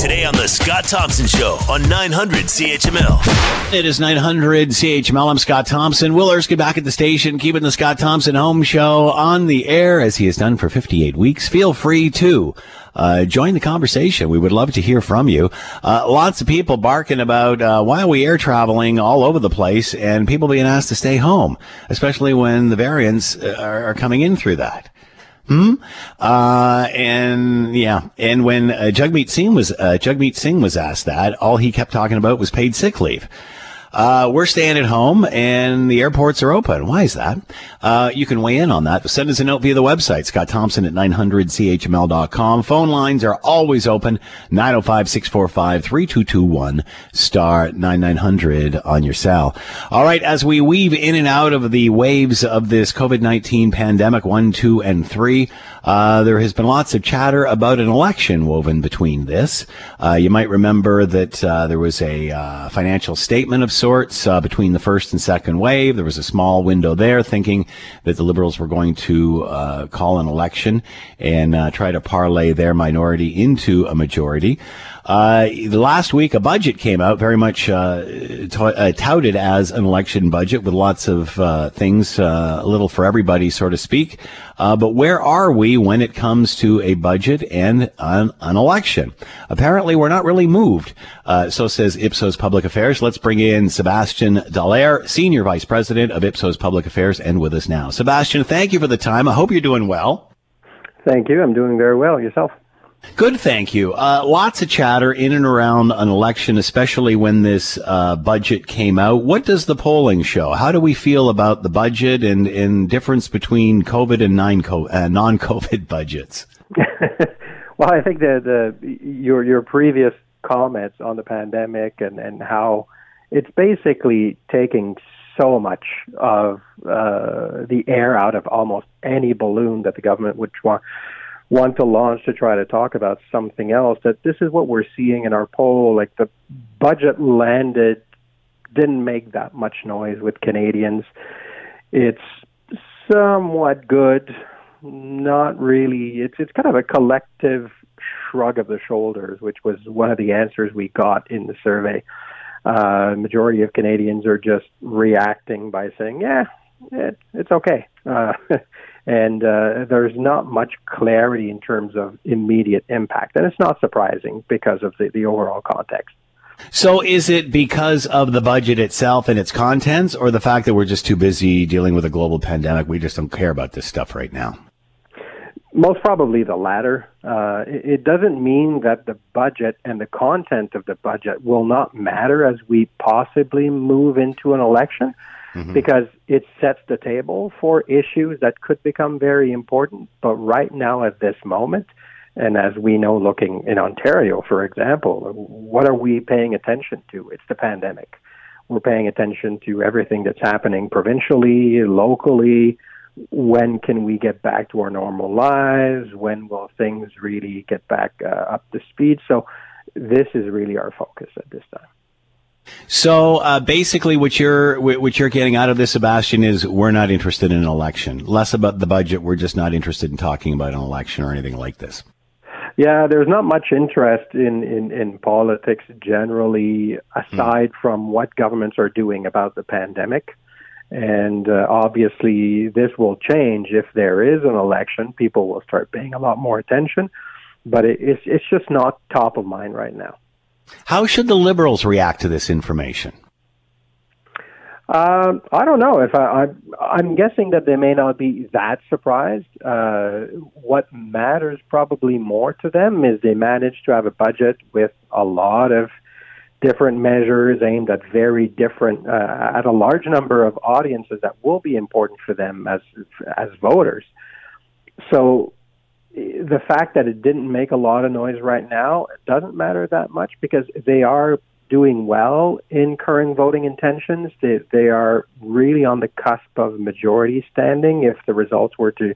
Today on The Scott Thompson Show on 900 CHML. It is 900 CHML. I'm Scott Thompson. Will Erskine back at the station, keeping the Scott Thompson Home Show on the air as he has done for 58 weeks. Feel free to uh, join the conversation. We would love to hear from you. Uh, lots of people barking about uh, why are we air traveling all over the place and people being asked to stay home, especially when the variants uh, are, are coming in through that. Hmm. Uh, and yeah, and when uh, Jagmeet Singh was uh, Jagmeet Singh was asked that, all he kept talking about was paid sick leave. Uh, we're staying at home and the airports are open. Why is that? Uh, you can weigh in on that. Send us a note via the website, Scott Thompson at 900CHML.com. Phone lines are always open, 905-645-3221, star 9900 on your cell. All right, as we weave in and out of the waves of this COVID-19 pandemic, one, two, and three, uh, there has been lots of chatter about an election woven between this. Uh, you might remember that uh, there was a uh, financial statement of sorts uh, between the first and second wave. There was a small window there, thinking that the Liberals were going to uh, call an election and try to parlay their minority into a majority. Uh, last week, a budget came out, very much t- touted as an election budget with lots of things, a little for everybody, so to speak. But where are we when it comes to a budget and an, an election? Apparently, we're not really moved. Uh, so says Ipsos Public Affairs. Let's bring in Sebastien Dallaire, Senior Vice President of Ipsos Public Affairs, and with us now. Sebastien, thank you for the time. I hope you're doing well. Thank you. I'm doing very well. Yourself? Good, thank you. Uh, lots of chatter in and around an election, especially when this uh, budget came out. What does the polling show? How do we feel about the budget and, and difference between COVID and uh, non-COVID budgets? well, I think that the your your previous comments on the pandemic and, and how it's basically taking so much of uh, the air out of almost any balloon that the government would want want to launch to try to talk about something else that this is what we're seeing in our poll. Like the budget landed didn't make that much noise with Canadians. It's somewhat good. Not really. It's it's kind of a collective shrug of the shoulders which was one of the answers we got in the survey. Uh majority of Canadians are just reacting by saying yeah it, it's okay. Uh and uh, there's not much clarity in terms of immediate impact. And it's not surprising because of the, the overall context. So is it because of the budget itself and its contents, or the fact that we're just too busy dealing with a global pandemic? We just don't care about this stuff right now. Most probably the latter. Uh, it doesn't mean that the budget and the content of the budget will not matter as we possibly move into an election mm-hmm. because it sets the table for issues that could become very important. But right now, at this moment, and as we know, looking in Ontario, for example, what are we paying attention to? It's the pandemic. We're paying attention to everything that's happening provincially, locally. When can we get back to our normal lives? When will things really get back uh, up to speed? So, this is really our focus at this time. So uh, basically, what you're what you're getting out of this, Sebastien, is we're not interested in an election. Less about the budget. We're just not interested in talking about an election or anything like this. Yeah, there's not much interest in, in, in politics generally, aside hmm. from what governments are doing about the pandemic. And uh, obviously, this will change if there is an election. People will start paying a lot more attention, but it, it's it's just not top of mind right now. How should the liberals react to this information? Uh, I don't know. If I, I, am guessing that they may not be that surprised. Uh, what matters probably more to them is they managed to have a budget with a lot of different measures aimed at very different, uh, at a large number of audiences that will be important for them as as voters. So the fact that it didn't make a lot of noise right now doesn't matter that much because they are doing well in current voting intentions. They, they are really on the cusp of majority standing if the results were to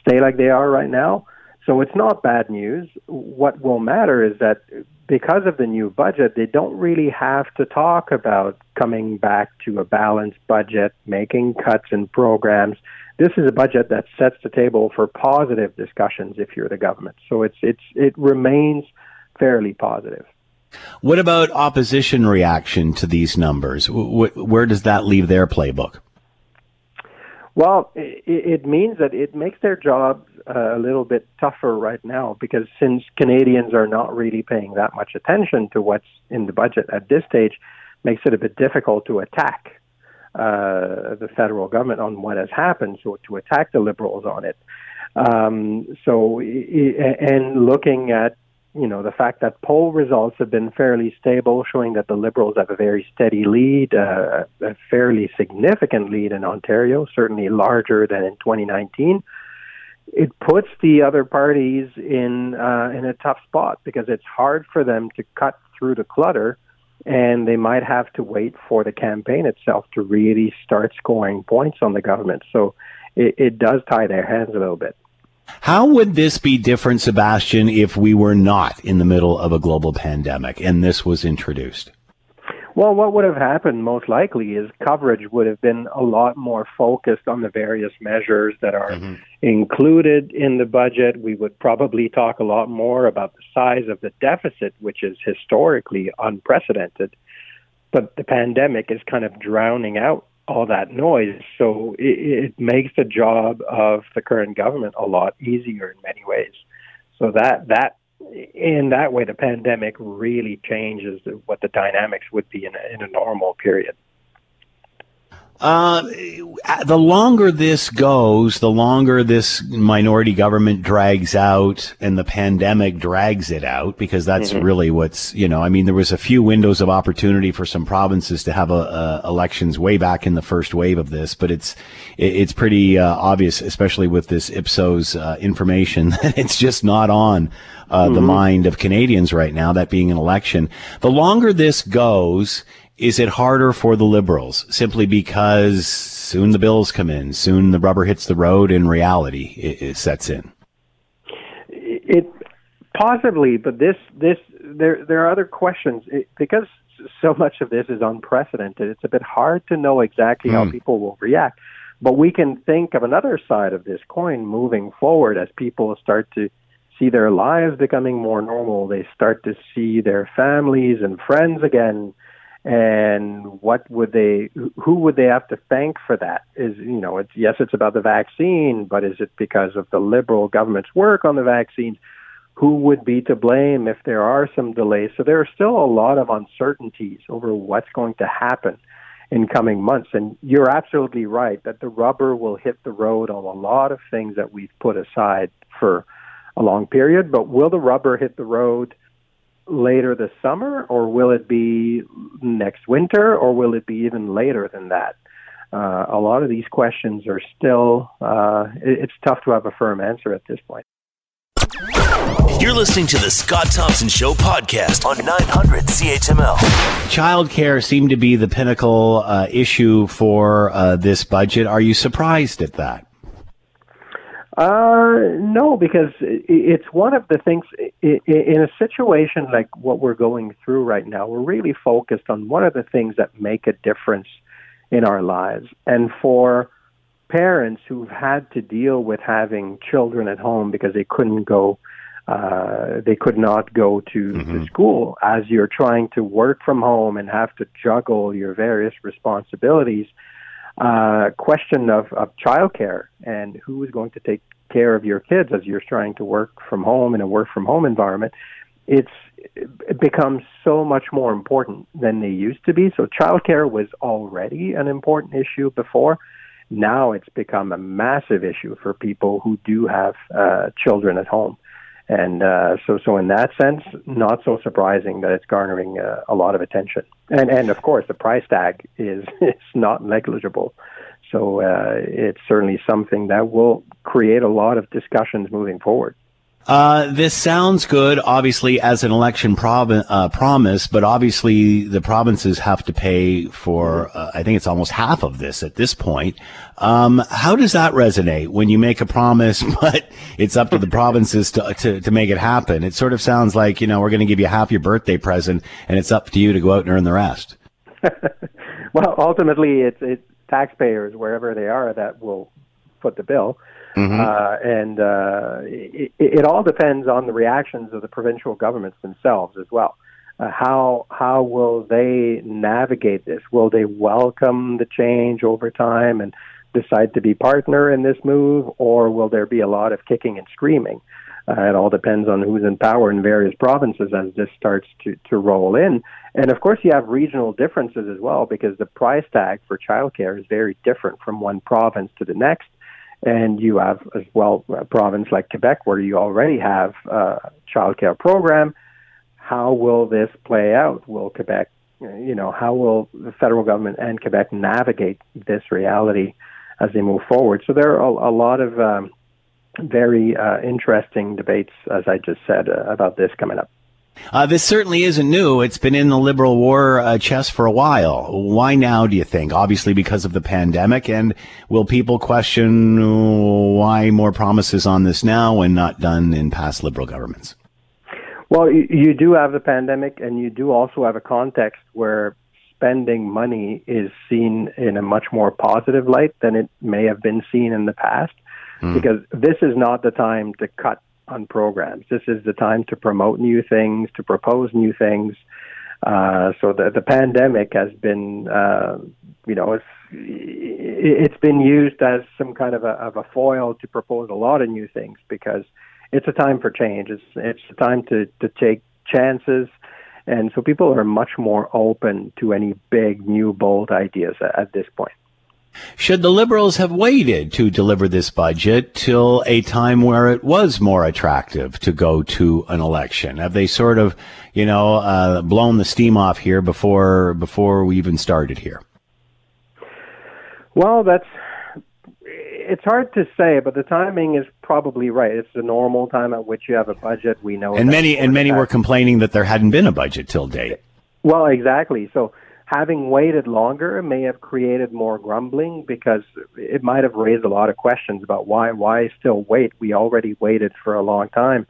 stay like they are right now. So it's not bad news. What will matter is that because of the new budget, they don't really have to talk about coming back to a balanced budget, making cuts in programs this is a budget that sets the table for positive discussions if you're the government. So it's it's it remains fairly positive. What about opposition reaction to these numbers? Where does that leave their playbook? Well, it, means that it makes their jobs uh, a little bit tougher right now because since Canadians are not really paying that much attention to what's in the budget at this stage, makes it a bit difficult to attack uh, the federal government on what has happened, so to attack the Liberals on it. Um, so, and looking at you know, the fact that poll results have been fairly stable, showing that the Liberals have a very steady lead, uh, a fairly significant lead in Ontario, certainly larger than in 2019. It puts the other parties in uh, in a tough spot because it's hard for them to cut through the clutter, and they might have to wait for the campaign itself to really start scoring points on the government. So it, it does tie their hands a little bit. How would this be different, Sebastien, if we were not in the middle of a global pandemic and this was introduced? Well, what would have happened most likely is coverage would have been a lot more focused on the various measures that are mm-hmm. included in the budget. We would probably talk a lot more about the size of the deficit, which is historically unprecedented. But the pandemic is kind of drowning out all that noise. So it, it makes the job of the current government a lot easier in many ways. So that that in that way, the pandemic really changes what the dynamics would be in a, in a normal period. Uh, the longer this goes, the longer this minority government drags out and the pandemic drags it out because that's mm-hmm. really what's, you know, I mean, there was a few windows of opportunity for some provinces to have a, a elections way back in the first wave of this, but it's, it's pretty uh, obvious, especially with this Ipsos uh, information that it's just not on uh, mm-hmm. the mind of Canadians right now, that being an election. The longer this goes, is it harder for the liberals simply because soon the bills come in, soon the rubber hits the road, and reality it, it sets in? It possibly, but this this there there are other questions it, because so much of this is unprecedented. It's a bit hard to know exactly mm. how hmm. people will react. But we can think of another side of this coin moving forward as people start to see their lives becoming more normal. They start to see their families and friends again and what would they who would they have to thank for that? Is you know it's yes it's about the vaccine but is it because of the liberal government's work on the vaccines? Who would be to blame if there are some delays? So there are still a lot of uncertainties over what's going to happen in coming months. And you're absolutely right that the rubber will hit the road on a lot of things that we've put aside for a long period but will the rubber hit the road later this summer, or will it be next winter, or will it be even later than that? Uh, a lot of these questions are still, uh, it's tough to have a firm answer at this point. You're listening to the Scott Thompson Show podcast on 900 CHML. Childcare seemed to be the pinnacle uh, issue for uh, this budget. Are you surprised at that? Uh, no, because it's one of the things in a situation like what we're going through right now. We're really focused on one of the things that make a difference in our lives, and for parents who've had to deal with having children at home because they couldn't go, uh, they could not go to, mm-hmm. to school as you're trying to work from home and have to juggle your various responsibilities uh, question of, of childcare and who is going to take care of your kids as you're trying to work from home in a work from home environment, it's it becomes so much more important than they used to be. So childcare was already an important issue before. Now it's become a massive issue for people who do have uh, children at home. And uh, so, so in that sense, not so surprising that it's garnering uh, a lot of attention. And and of course, the price tag is is not negligible. So uh, it's certainly something that will create a lot of discussions moving forward. Uh, this sounds good, obviously, as an election prob- uh, promise, but obviously the provinces have to pay for, uh, I think it's almost half of this at this point. Um, how does that resonate when you make a promise, but it's up to the provinces to, to, to make it happen? It sort of sounds like, you know, we're going to give you half your birthday present and it's up to you to go out and earn the rest. well, ultimately, it's, it's taxpayers, wherever they are, that will foot the bill. Mm-hmm. Uh, and uh, it, it, all depends on the reactions of the provincial governments themselves as well. Uh, how how will they navigate this? Will they welcome the change over time and decide to be partner in this move, or will there be a lot of kicking and screaming? Uh, it all depends on who's in power in various provinces as this starts to, to roll in. And of course, you have regional differences as well because the price tag for childcare is very different from one province to the next. And you have as well a province like Quebec where you already have a childcare program. How will this play out? Will Quebec, you know, how will the federal government and Quebec navigate this reality as they move forward? So there are a, lot of um, very uh, interesting debates, as I just said, uh, about this coming up. Uh, this certainly isn't new. It's been in the liberal war uh, chest for a while. Why now, do you think? Obviously, because of the pandemic. And will people question why more promises on this now and not done in past liberal governments? Well, you do have the pandemic, and you do also have a context where spending money is seen in a much more positive light than it may have been seen in the past mm. because this is not the time to cut on programs. This is the time to promote new things, to propose new things. Uh, so the the pandemic has been, uh, you know, it's it's been used as some kind of a of a foil to propose a lot of new things because it's a time for change. It's it's a time to to take chances, and so people are much more open to any big new bold ideas at, at this point. Should the Liberals have waited to deliver this budget till a time where it was more attractive to go to an election? Have they sort of, you know, uh, blown the steam off here before before we even started here? Well, that's it's hard to say, but the timing is probably right. It's the normal time at which you have a budget. We know, and many and many were complaining that there hadn't been a budget till date. Well, exactly. So having waited longer may have created more grumbling because it might have raised a lot of questions about why why still wait? We already waited for a long time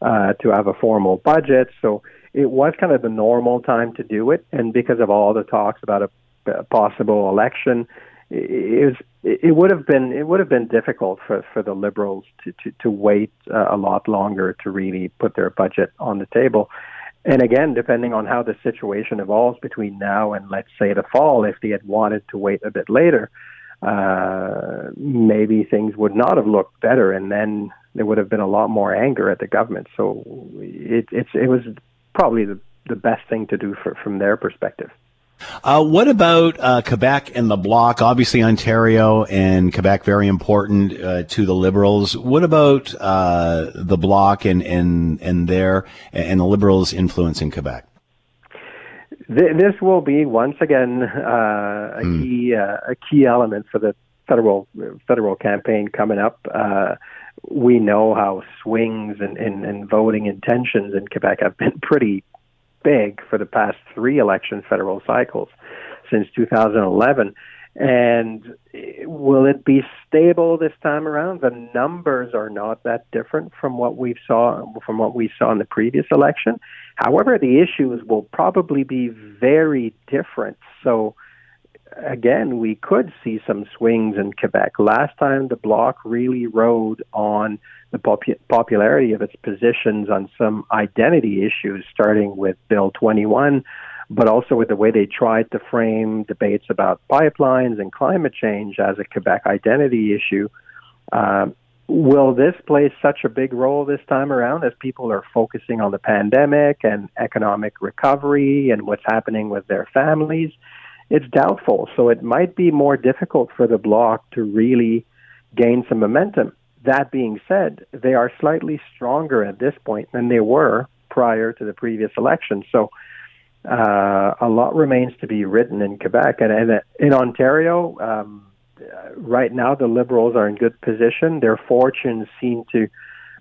uh, to have a formal budget, so it was kind of the normal time to do it. And because of all the talks about a, a possible election, it, was it would have been it would have been difficult for for the liberals to to, to wait uh, a lot longer to really put their budget on the table. And again, depending on how the situation evolves between now and let's say the fall, if they had wanted to wait a bit later, uh, maybe things would not have looked better, and then there would have been a lot more anger at the government. So it, it was probably the the best thing to do for, from their perspective. Uh, what about uh, Quebec and the Bloc? Obviously, Ontario and Quebec very important uh, to the Liberals. What about uh, the Bloc and and and their and the Liberals' influence in Quebec? This will be once again uh, a mm. key uh, a key element for the federal federal campaign coming up. we know how swings and in voting intentions in Quebec have been pretty big for the past three election federal cycles since 2011. And will it be stable this time around? The numbers are not that different from what we saw from what we saw in the previous election. However, the issues will probably be very different. So again, we could see some swings in Quebec. Last time the bloc really rode on the popu- popularity of its positions on some identity issues, starting with Bill 21, but also with the way they tried to frame debates about pipelines and climate change as a Quebec identity issue. Uh, will this play such a big role this time around as people are focusing on the pandemic and economic recovery and what's happening with their families? It's doubtful. So it might be more difficult for the bloc to really gain some momentum. That being said, they are slightly stronger at this point than they were prior to the previous election. So uh, a lot remains to be written in Quebec and, and in Ontario. Um, right now, the Liberals are in good position. Their fortunes seem to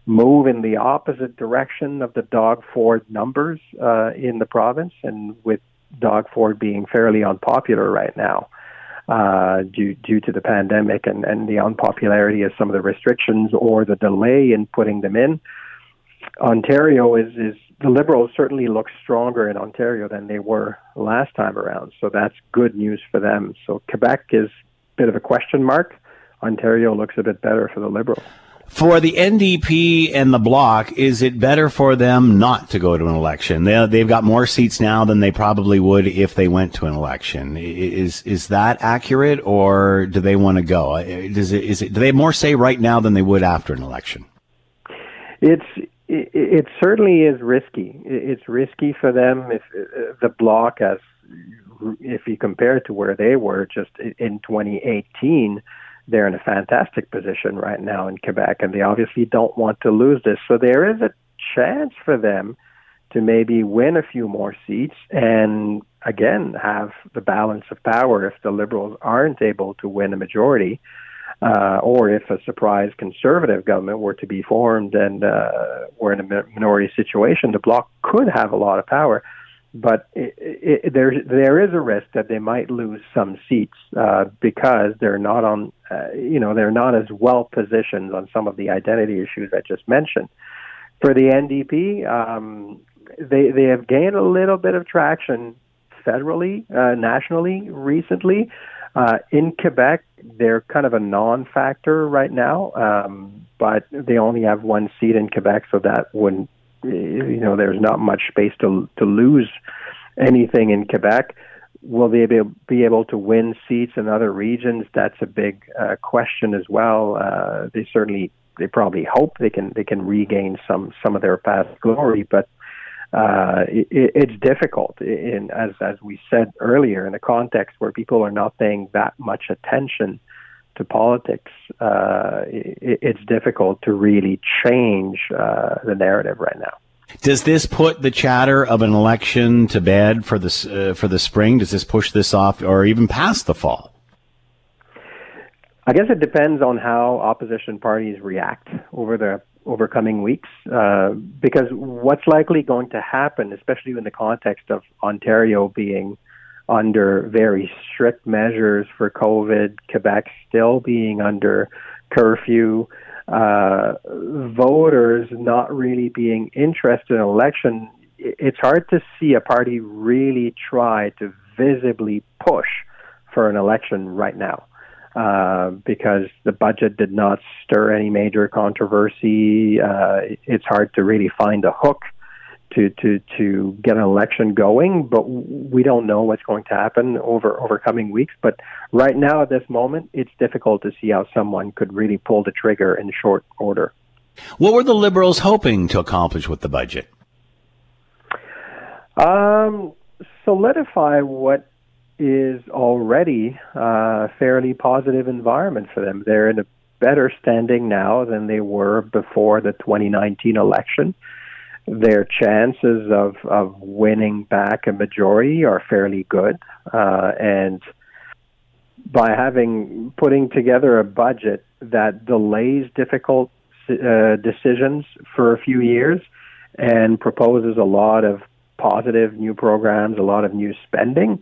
move in the opposite direction of the Doug Ford numbers uh, in the province, and with Doug Ford being fairly unpopular right now uh, due due to the pandemic and, and the unpopularity of some of the restrictions or the delay in putting them in. Ontario is is the Liberals certainly look stronger in Ontario than they were last time around, so that's good news for them. So Quebec is a bit of a question mark. Ontario looks a bit better for the Liberals. For the NDP and the Bloc, is it better for them not to go to an election? They, they've got more seats now than they probably would if they went to an election. Is is that accurate, or do they want to go? Does it, is it, do they have more say right now than they would after an election? It's it, it certainly is risky. It's risky for them if uh, the Bloc, as if you compare it to where they were just in 2018 they're in a fantastic position right now in Quebec, and they obviously don't want to lose this. So there is a chance for them to maybe win a few more seats and again have the balance of power if the Liberals aren't able to win a majority. Uh, or if a surprise conservative government were to be formed and uh, we're in a minority situation, the bloc could have a lot of power but it, it, there there is a risk that they might lose some seats uh, because they're not on uh, you know they're not as well positioned on some of the identity issues I just mentioned. For the NDP, um, they they have gained a little bit of traction federally, uh, nationally recently. Uh, in Quebec, they're kind of a non-factor right now, um, but they only have one seat in Quebec, so that wouldn't you know, there's not much space to to lose anything in Quebec. Will they be, be able to win seats in other regions? That's a big uh, question as well. Uh, they certainly, they probably hope they can they can regain some some of their past glory, but uh, it, it's difficult. In as as we said earlier, in a context where people are not paying that much attention to politics, uh, it, it's difficult to really change uh, the narrative right now. Does this put the chatter of an election to bed for the uh, for the spring? Does this push this off, or even past the fall? I guess it depends on how opposition parties react over the over coming weeks, uh, because what's likely going to happen, especially in the context of Ontario being under very strict measures for COVID, Quebec still being under curfew, uh, voters not really being interested in election, it's hard to see a party really try to visibly push for an election right now. Uh, because the budget did not stir any major controversy. Uh, it's hard to really find a hook to to to get an election going, but we don't know what's going to happen over over coming weeks. But right now, at this moment, it's difficult to see how someone could really pull the trigger in short order. What were the Liberals hoping to accomplish with the budget? Um, solidify what is already a fairly positive environment for them. They're in a better standing now than they were before the 2019 election their chances of, of winning back a majority are fairly good. Uh, and by having putting together a budget that delays difficult uh, decisions for a few years and proposes a lot of positive new programs, a lot of new spending,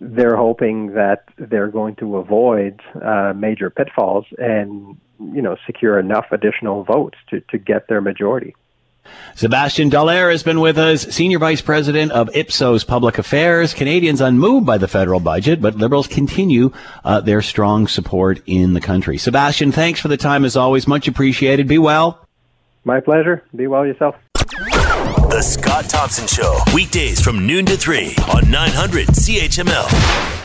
they're hoping that they're going to avoid uh, major pitfalls and you know secure enough additional votes to, to get their majority. Sebastien Dallaire has been with us, Senior Vice President of Ipsos Public Affairs. Canadians unmoved by the federal budget, but Liberals continue uh, their strong support in the country. Sebastien, thanks for the time as always. Much appreciated. Be well. My pleasure. Be well yourself. The Scott Thompson Show, weekdays from noon to 3 on 900 CHML.